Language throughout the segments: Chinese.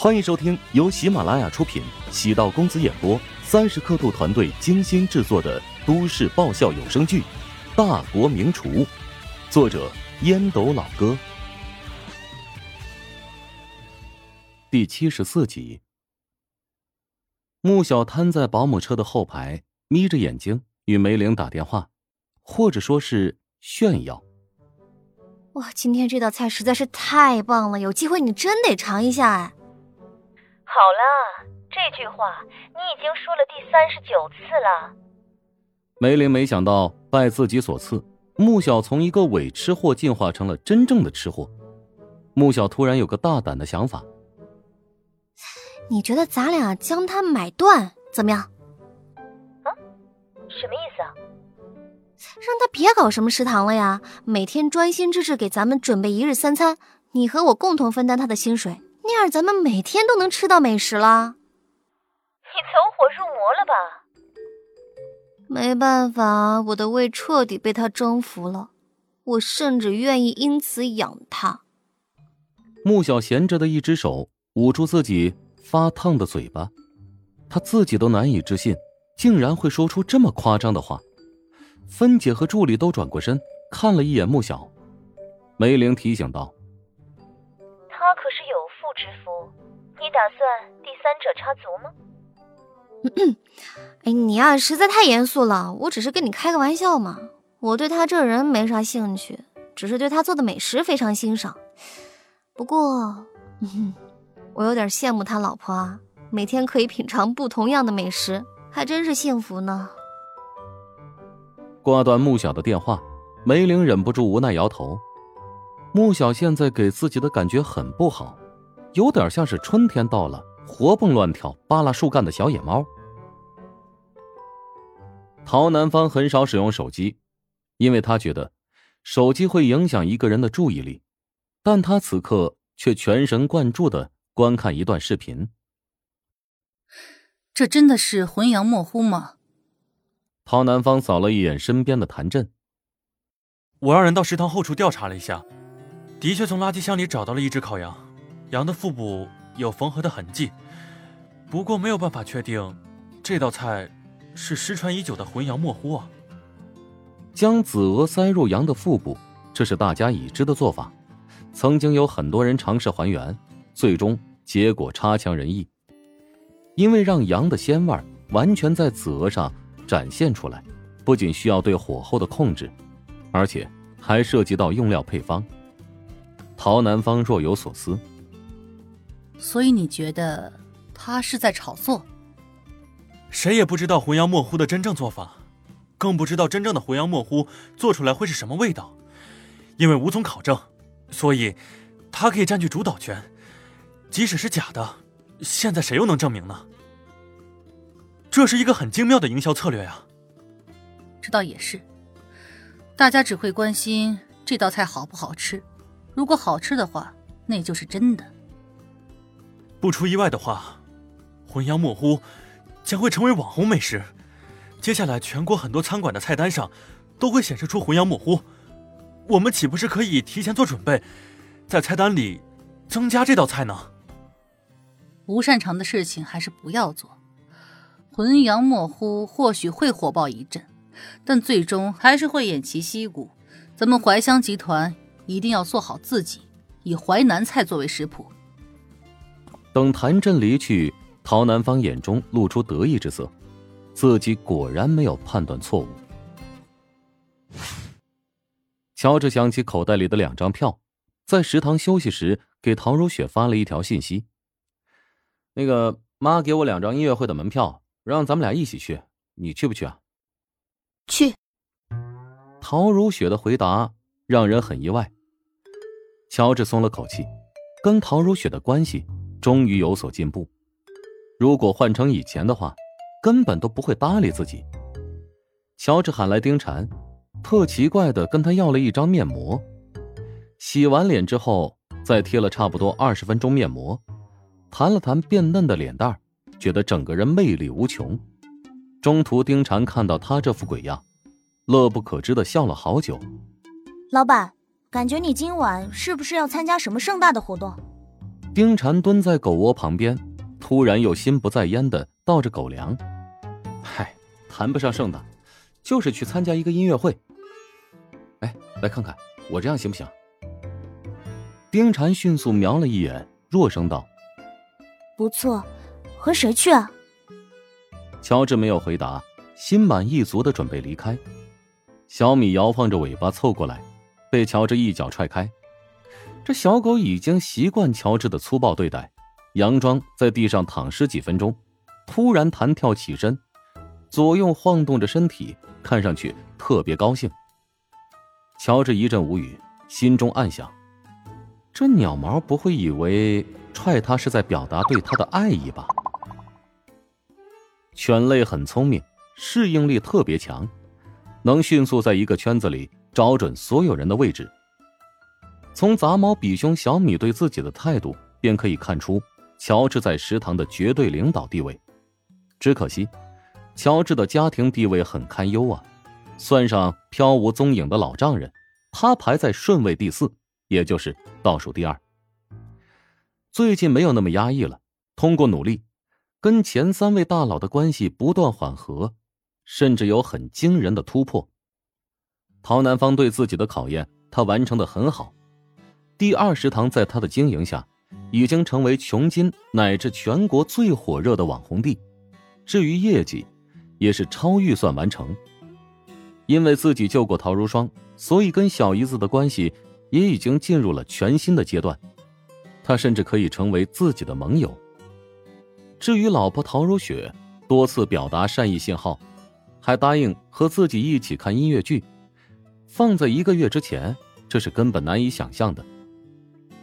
欢迎收听由喜马拉雅出品、喜道公子演播、三十刻度团队精心制作的都市爆笑有声剧《大国名厨》，作者烟斗老哥，第七十四集。穆小瘫在保姆车的后排，眯着眼睛与梅玲打电话，或者说是炫耀。哇，今天这道菜实在是太棒了，有机会你真得尝一下哎。好了，这句话你已经说了第三十九次了。梅林没想到拜自己所赐，穆小从一个伪吃货进化成了真正的吃货。穆小突然有个大胆的想法，你觉得咱俩将他买断怎么样？啊？什么意思啊？让他别搞什么食堂了呀，每天专心致志给咱们准备一日三餐，你和我共同分担他的薪水。那样咱们每天都能吃到美食了。你走火入魔了吧？没办法，我的胃彻底被他征服了。我甚至愿意因此养他。穆小闲着的一只手捂住自己发烫的嘴巴，他自己都难以置信，竟然会说出这么夸张的话。芬姐和助理都转过身看了一眼穆小，梅玲提醒道：“打算第三者插足吗？哎，你呀，实在太严肃了。我只是跟你开个玩笑嘛。我对他这人没啥兴趣，只是对他做的美食非常欣赏。不过，我有点羡慕他老婆啊，每天可以品尝不同样的美食，还真是幸福呢。挂断穆小的电话，梅玲忍不住无奈摇头。穆小现在给自己的感觉很不好。有点像是春天到了，活蹦乱跳、扒拉树干的小野猫。陶南方很少使用手机，因为他觉得手机会影响一个人的注意力，但他此刻却全神贯注的观看一段视频。这真的是浑阳莫乎吗？陶南方扫了一眼身边的谭震，我让人到食堂后厨调查了一下，的确从垃圾箱里找到了一只烤羊。羊的腹部有缝合的痕迹，不过没有办法确定这道菜是失传已久的浑羊莫乎啊。将子鹅塞入羊的腹部，这是大家已知的做法，曾经有很多人尝试还原，最终结果差强人意。因为让羊的鲜味完全在子鹅上展现出来，不仅需要对火候的控制，而且还涉及到用料配方。陶南方若有所思。所以你觉得他是在炒作？谁也不知道浑羊莫乎的真正做法，更不知道真正的浑羊莫乎做出来会是什么味道，因为无从考证，所以他可以占据主导权。即使是假的，现在谁又能证明呢？这是一个很精妙的营销策略呀。这倒也是，大家只会关心这道菜好不好吃，如果好吃的话，那就是真的。不出意外的话，浑羊莫乎将会成为网红美食。接下来，全国很多餐馆的菜单上都会显示出浑羊莫乎。我们岂不是可以提前做准备，在菜单里增加这道菜呢？不擅长的事情还是不要做。浑羊莫乎或许会火爆一阵，但最终还是会偃旗息鼓。咱们怀香集团一定要做好自己，以淮南菜作为食谱。等谭震离去，陶南方眼中露出得意之色，自己果然没有判断错误。乔治想起口袋里的两张票，在食堂休息时给陶如雪发了一条信息：“那个妈给我两张音乐会的门票，让咱们俩一起去，你去不去啊？”“去。”陶如雪的回答让人很意外。乔治松了口气，跟陶如雪的关系。终于有所进步。如果换成以前的话，根本都不会搭理自己。乔治喊来丁婵，特奇怪的跟他要了一张面膜。洗完脸之后，再贴了差不多二十分钟面膜，弹了弹变嫩的脸蛋觉得整个人魅力无穷。中途，丁婵看到他这副鬼样，乐不可支的笑了好久。老板，感觉你今晚是不是要参加什么盛大的活动？丁婵蹲在狗窝旁边，突然又心不在焉的倒着狗粮。嗨，谈不上盛大，就是去参加一个音乐会。哎，来看看我这样行不行？丁婵迅速瞄了一眼，弱声道：“不错，和谁去啊？”乔治没有回答，心满意足的准备离开。小米摇晃着尾巴凑过来，被乔治一脚踹开。这小狗已经习惯乔治的粗暴对待，佯装在地上躺尸几分钟，突然弹跳起身，左右晃动着身体，看上去特别高兴。乔治一阵无语，心中暗想。这鸟毛不会以为踹他是在表达对他的爱意吧？犬类很聪明，适应力特别强，能迅速在一个圈子里找准所有人的位置。从杂毛比兄小米对自己的态度，便可以看出乔治在食堂的绝对领导地位。只可惜，乔治的家庭地位很堪忧啊，算上飘无踪影的老丈人，他排在顺位第四。也就是倒数第二。最近没有那么压抑了，通过努力，跟前三位大佬的关系不断缓和，甚至有很惊人的突破。陶南方对自己的考验，他完成的很好。第二食堂在他的经营下，已经成为琼金乃至全国最火热的网红地。至于业绩，也是超预算完成。因为自己救过陶如霜，所以跟小姨子的关系。也已经进入了全新的阶段，他甚至可以成为自己的盟友。至于老婆陶如雪，多次表达善意信号，还答应和自己一起看音乐剧，放在一个月之前，这是根本难以想象的。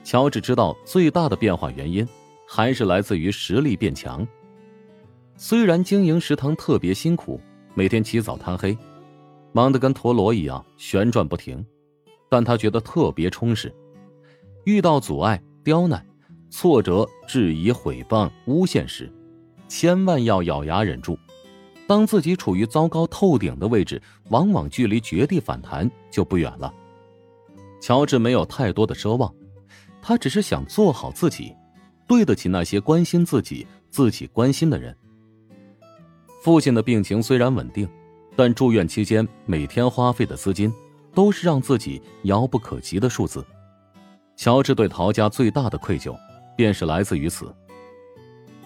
乔治知道最大的变化原因，还是来自于实力变强。虽然经营食堂特别辛苦，每天起早贪黑，忙得跟陀螺一样旋转不停。但他觉得特别充实。遇到阻碍、刁难、挫折、质疑、毁谤、诬陷时，千万要咬牙忍住。当自己处于糟糕透顶的位置，往往距离绝地反弹就不远了。乔治没有太多的奢望，他只是想做好自己，对得起那些关心自己、自己关心的人。父亲的病情虽然稳定，但住院期间每天花费的资金。都是让自己遥不可及的数字。乔治对陶家最大的愧疚，便是来自于此。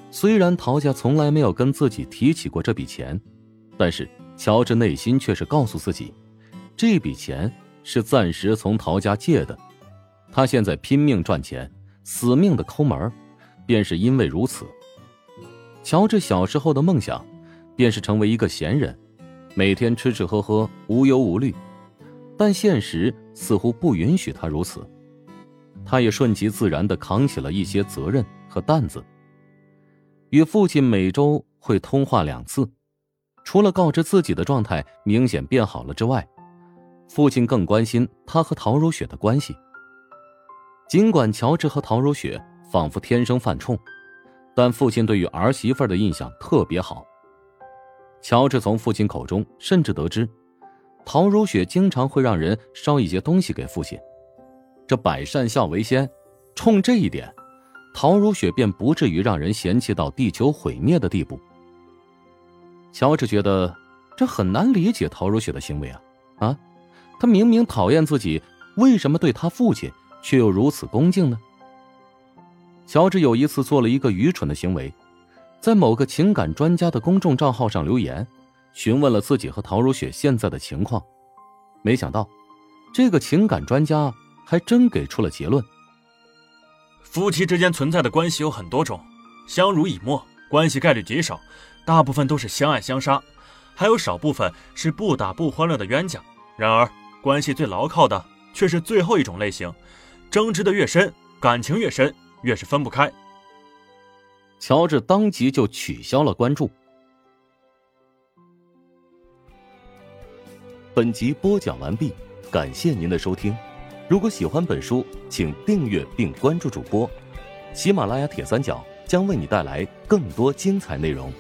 虽然陶家从来没有跟自己提起过这笔钱，但是乔治内心却是告诉自己，这笔钱是暂时从陶家借的。他现在拼命赚钱，死命的抠门便是因为如此。乔治小时候的梦想，便是成为一个闲人，每天吃吃喝喝，无忧无虑。但现实似乎不允许他如此，他也顺其自然的扛起了一些责任和担子。与父亲每周会通话两次，除了告知自己的状态明显变好了之外，父亲更关心他和陶如雪的关系。尽管乔治和陶如雪仿佛天生犯冲，但父亲对于儿媳妇的印象特别好。乔治从父亲口中甚至得知。陶如雪经常会让人捎一些东西给父亲，这百善孝为先，冲这一点，陶如雪便不至于让人嫌弃到地球毁灭的地步。乔治觉得这很难理解陶如雪的行为啊啊，他明明讨厌自己，为什么对他父亲却又如此恭敬呢？乔治有一次做了一个愚蠢的行为，在某个情感专家的公众账号上留言。询问了自己和陶如雪现在的情况，没想到，这个情感专家还真给出了结论：夫妻之间存在的关系有很多种，相濡以沫关系概率极少，大部分都是相爱相杀，还有少部分是不打不欢乐的冤家。然而，关系最牢靠的却是最后一种类型，争执的越深，感情越深，越是分不开。乔治当即就取消了关注。本集播讲完毕，感谢您的收听。如果喜欢本书，请订阅并关注主播。喜马拉雅铁三角将为你带来更多精彩内容。